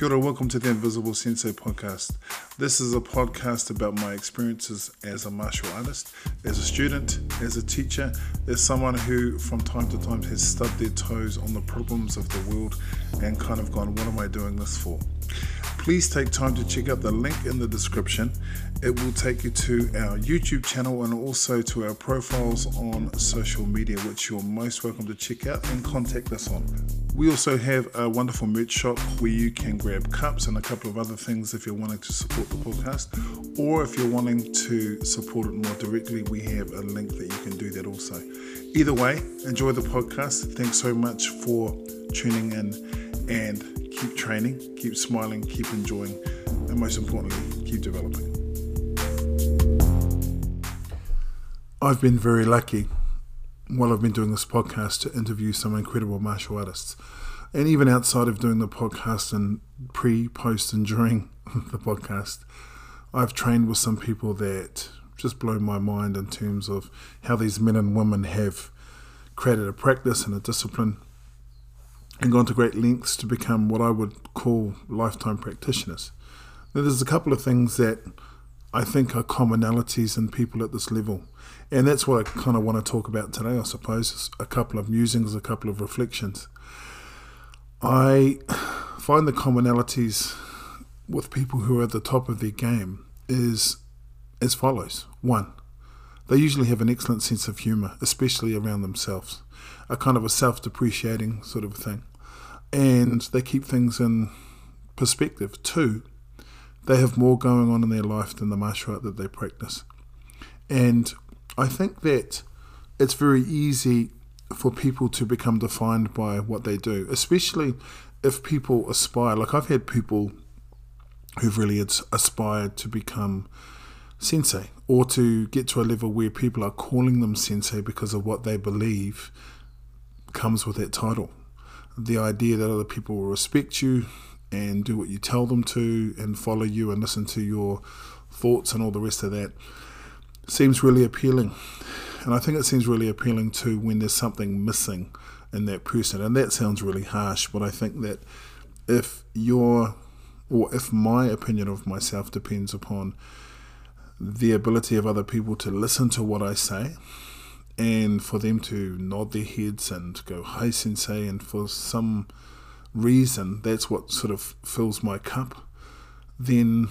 Kia ora, welcome to the Invisible Sensei podcast. This is a podcast about my experiences as a martial artist, as a student, as a teacher, as someone who from time to time has stubbed their toes on the problems of the world and kind of gone, what am I doing this for? Please take time to check out the link in the description. It will take you to our YouTube channel and also to our profiles on social media, which you're most welcome to check out and contact us on. We also have a wonderful merch shop where you can grab cups and a couple of other things if you're wanting to support the podcast, or if you're wanting to support it more directly, we have a link that you can do that also. Either way, enjoy the podcast. Thanks so much for tuning in and keep training, keep smiling, keep enjoying, and most importantly, keep developing. I've been very lucky while I've been doing this podcast to interview some incredible martial artists. And even outside of doing the podcast and pre, post, and during the podcast, I've trained with some people that just blow my mind in terms of how these men and women have created a practice and a discipline and gone to great lengths to become what I would call lifetime practitioners. Now, there's a couple of things that I think are commonalities in people at this level. And that's what I kind of want to talk about today, I suppose. A couple of musings, a couple of reflections. I find the commonalities with people who are at the top of their game is as follows. One, they usually have an excellent sense of humour, especially around themselves, a kind of a self depreciating sort of thing and they keep things in perspective. Two, they have more going on in their life than the martial art that they practice. And I think that it's very easy for people to become defined by what they do, especially if people aspire. Like I've had people who've really aspired to become sensei or to get to a level where people are calling them sensei because of what they believe comes with that title the idea that other people will respect you and do what you tell them to and follow you and listen to your thoughts and all the rest of that seems really appealing. And I think it seems really appealing too when there's something missing in that person. And that sounds really harsh, but I think that if your or if my opinion of myself depends upon the ability of other people to listen to what I say and for them to nod their heads and go hi sensei and for some reason that's what sort of fills my cup then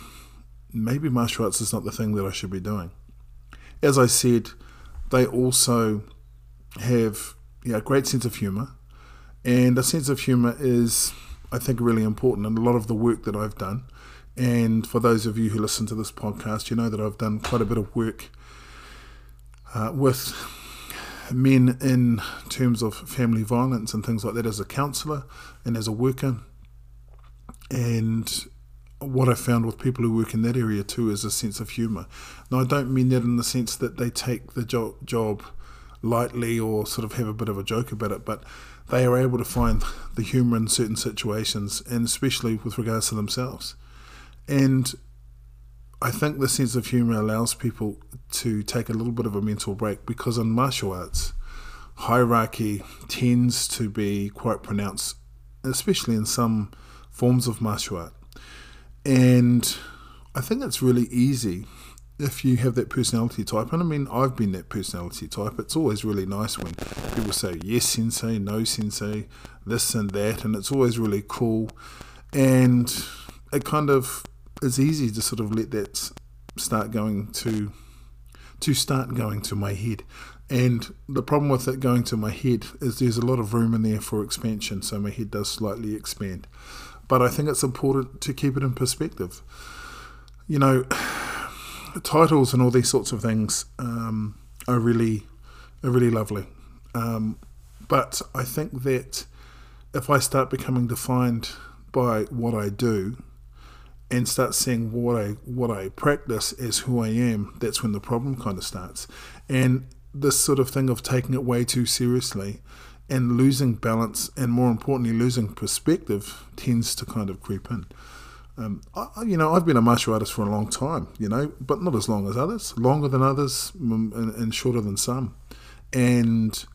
maybe martial arts is not the thing that I should be doing. As I said they also have yeah, a great sense of humor and a sense of humor is I think really important and a lot of the work that I've done and for those of you who listen to this podcast you know that I've done quite a bit of work uh, with men in terms of family violence and things like that as a counsellor and as a worker. And what I found with people who work in that area too is a sense of humour. Now, I don't mean that in the sense that they take the jo- job lightly or sort of have a bit of a joke about it, but they are able to find the humour in certain situations, and especially with regards to themselves. And I think the sense of humor allows people to take a little bit of a mental break because in martial arts, hierarchy tends to be quite pronounced, especially in some forms of martial art. And I think it's really easy if you have that personality type. And I mean, I've been that personality type. It's always really nice when people say yes, sensei, no, sensei, this and that. And it's always really cool. And it kind of it's easy to sort of let that start going to to start going to my head. And the problem with it going to my head is there's a lot of room in there for expansion, so my head does slightly expand. But I think it's important to keep it in perspective. You know, titles and all these sorts of things um, are really are really lovely. Um, but I think that if I start becoming defined by what I do, and start seeing what I what I practice as who I am, that's when the problem kind of starts. And this sort of thing of taking it way too seriously and losing balance and more importantly losing perspective tends to kind of creep in. Um, I, you know, I've been a martial artist for a long time, you know, but not as long as others, longer than others, and, and shorter than some. And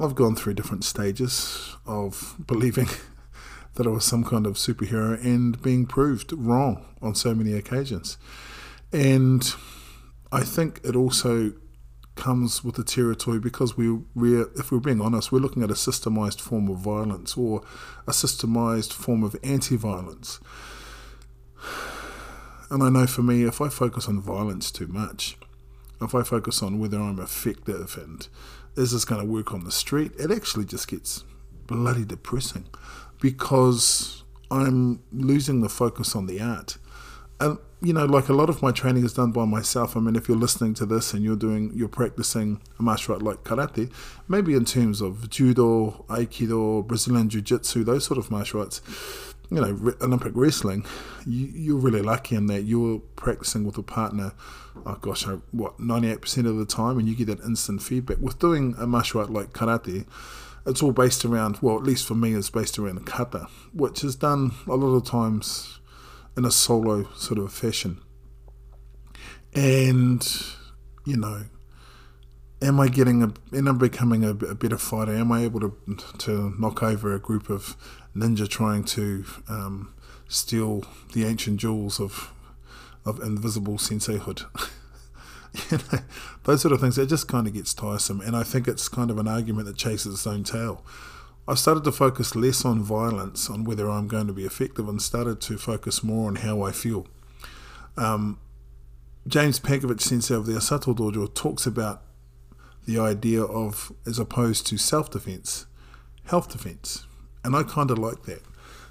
I've gone through different stages of believing that I was some kind of superhero and being proved wrong on so many occasions. And I think it also comes with the territory because we, we if we're being honest, we're looking at a systemized form of violence or a systemized form of anti-violence. And I know for me, if I focus on violence too much, if I focus on whether I'm effective and is this going to work on the street, it actually just gets bloody depressing because I'm losing the focus on the art. And you know, like a lot of my training is done by myself. I mean, if you're listening to this and you're doing, you're practicing a martial art like karate, maybe in terms of judo, aikido, Brazilian jiu-jitsu, those sort of martial arts, you know, re- Olympic wrestling, you, are really lucky in that you're practicing with a partner, oh gosh, uh, what, 98% of the time, and you get that instant feedback. With doing a martial art like karate, it's all based around, well, at least for me, it's based around a kata, which is done a lot of times in a solo sort of fashion. And, you know, am I getting a, am I becoming a, a, better fighter? Am I able to, to knock over a group of ninja trying to um, steal the ancient jewels of, of invisible senseihood? those sort of things, it just kind of gets tiresome. And I think it's kind of an argument that chases its own tail. I've started to focus less on violence, on whether I'm going to be effective, and started to focus more on how I feel. Um, James Pankovic Sensei of the Asato Dojo talks about the idea of, as opposed to self defense, health defense. And I kind of like that.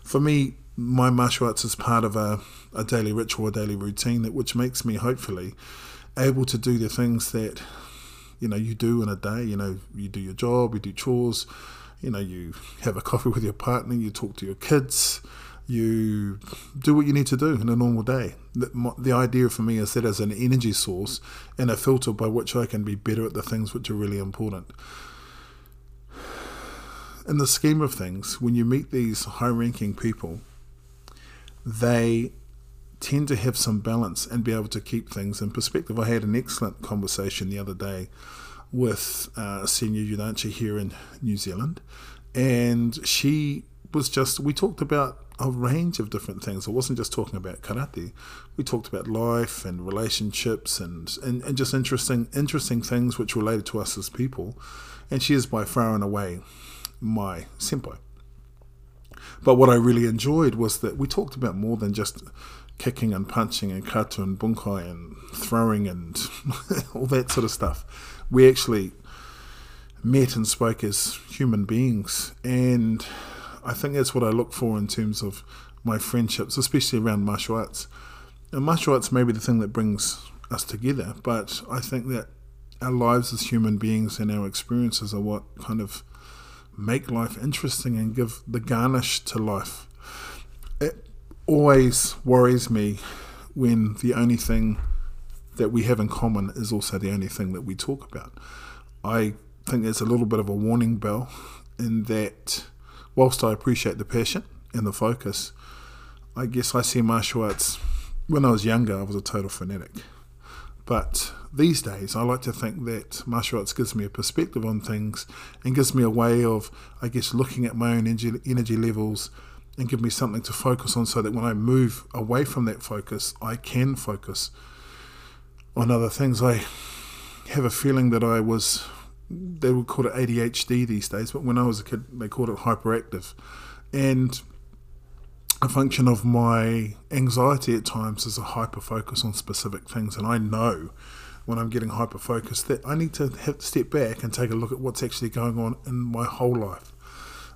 For me, my martial arts is part of a, a daily ritual, a daily routine, that which makes me hopefully able to do the things that you know you do in a day. You know, you do your job, you do chores, you know, you have a coffee with your partner, you talk to your kids, you do what you need to do in a normal day. The, the idea for me is that as an energy source and a filter by which I can be better at the things which are really important. In the scheme of things, when you meet these high ranking people, they tend to have some balance and be able to keep things in perspective. I had an excellent conversation the other day with uh, senior yudansha here in New Zealand, and she was just we talked about a range of different things. I wasn't just talking about karate. We talked about life and relationships and, and, and just interesting interesting things which related to us as people. And she is by far and away my senpai. But what I really enjoyed was that we talked about more than just kicking and punching and kata and bunkai and throwing and all that sort of stuff we actually met and spoke as human beings. And I think that's what I look for in terms of my friendships, especially around martial arts. And martial arts may be the thing that brings us together, but I think that our lives as human beings and our experiences are what kind of make life interesting and give the garnish to life. It always worries me when the only thing that we have in common is also the only thing that we talk about. I think there's a little bit of a warning bell in that, whilst I appreciate the passion and the focus, I guess I see martial arts. When I was younger, I was a total fanatic. But these days, I like to think that martial arts gives me a perspective on things and gives me a way of, I guess, looking at my own energy, energy levels and give me something to focus on so that when I move away from that focus, I can focus on other things. I have a feeling that I was, they would call it ADHD these days, but when I was a kid, they called it hyperactive. And a function of my anxiety at times is a hyper focus on specific things. And I know when I'm getting hyper focused that I need to have to step back and take a look at what's actually going on in my whole life.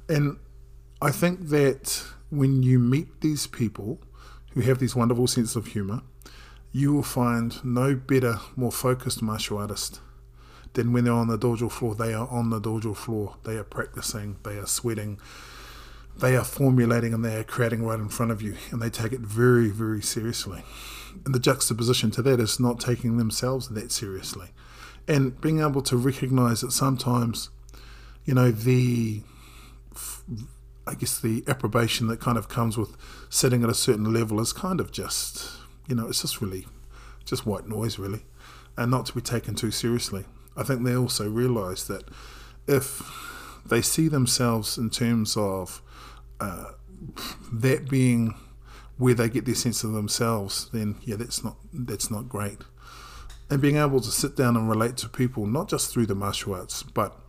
And I think that when you meet these people who have these wonderful sense of humor, you will find no better, more focused martial artist than when they're on the dojo floor. They are on the dojo floor. They are practicing. They are sweating. They are formulating and they are creating right in front of you, and they take it very, very seriously. And the juxtaposition to that is not taking themselves that seriously, and being able to recognize that sometimes, you know, the I guess the approbation that kind of comes with sitting at a certain level is kind of just you know, it's just really just white noise, really, and not to be taken too seriously. I think they also realise that if they see themselves in terms of uh, that being where they get their sense of themselves, then yeah, that's not that's not great. And being able to sit down and relate to people, not just through the martial arts, but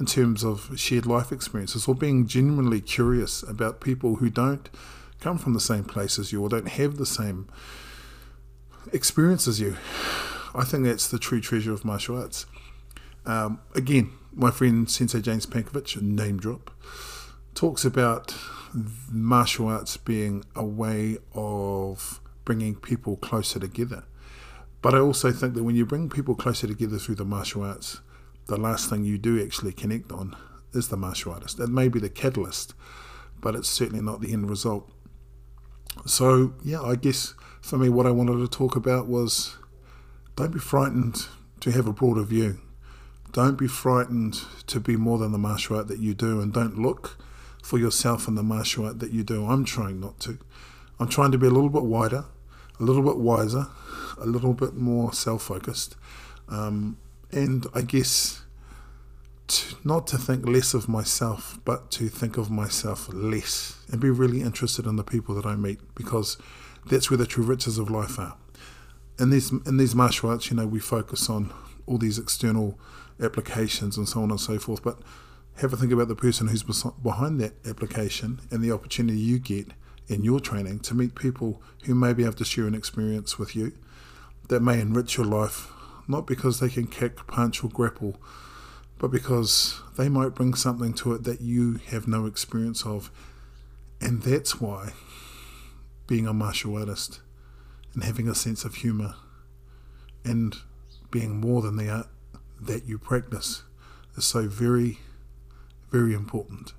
in terms of shared life experiences, or being genuinely curious about people who don't come from the same place as you or don't have the same experience as you. I think that's the true treasure of martial arts. Um, again, my friend Sensei James Pankovic, name drop, talks about martial arts being a way of bringing people closer together. But I also think that when you bring people closer together through the martial arts, the last thing you do actually connect on is the martial artist. It may be the catalyst, but it's certainly not the end result. So, yeah, I guess for me, what I wanted to talk about was don't be frightened to have a broader view. Don't be frightened to be more than the martial art that you do, and don't look for yourself in the martial art that you do. I'm trying not to. I'm trying to be a little bit wider, a little bit wiser, a little bit more self focused, um, and I guess to, not to think less of myself, but to think of myself less and be really interested in the people that I meet because that's where the true riches of life are. In these in these martial arts, you know, we focus on all these external applications and so on and so forth, but have a think about the person who's behind that application and the opportunity you get in your training to meet people who may be able to share an experience with you that may enrich your life, not because they can kick, punch, or grapple, but because they might bring something to it that you have no experience of. And that's why being a martial artist and having a sense of humour and being more than the art that you practice is so very, very important.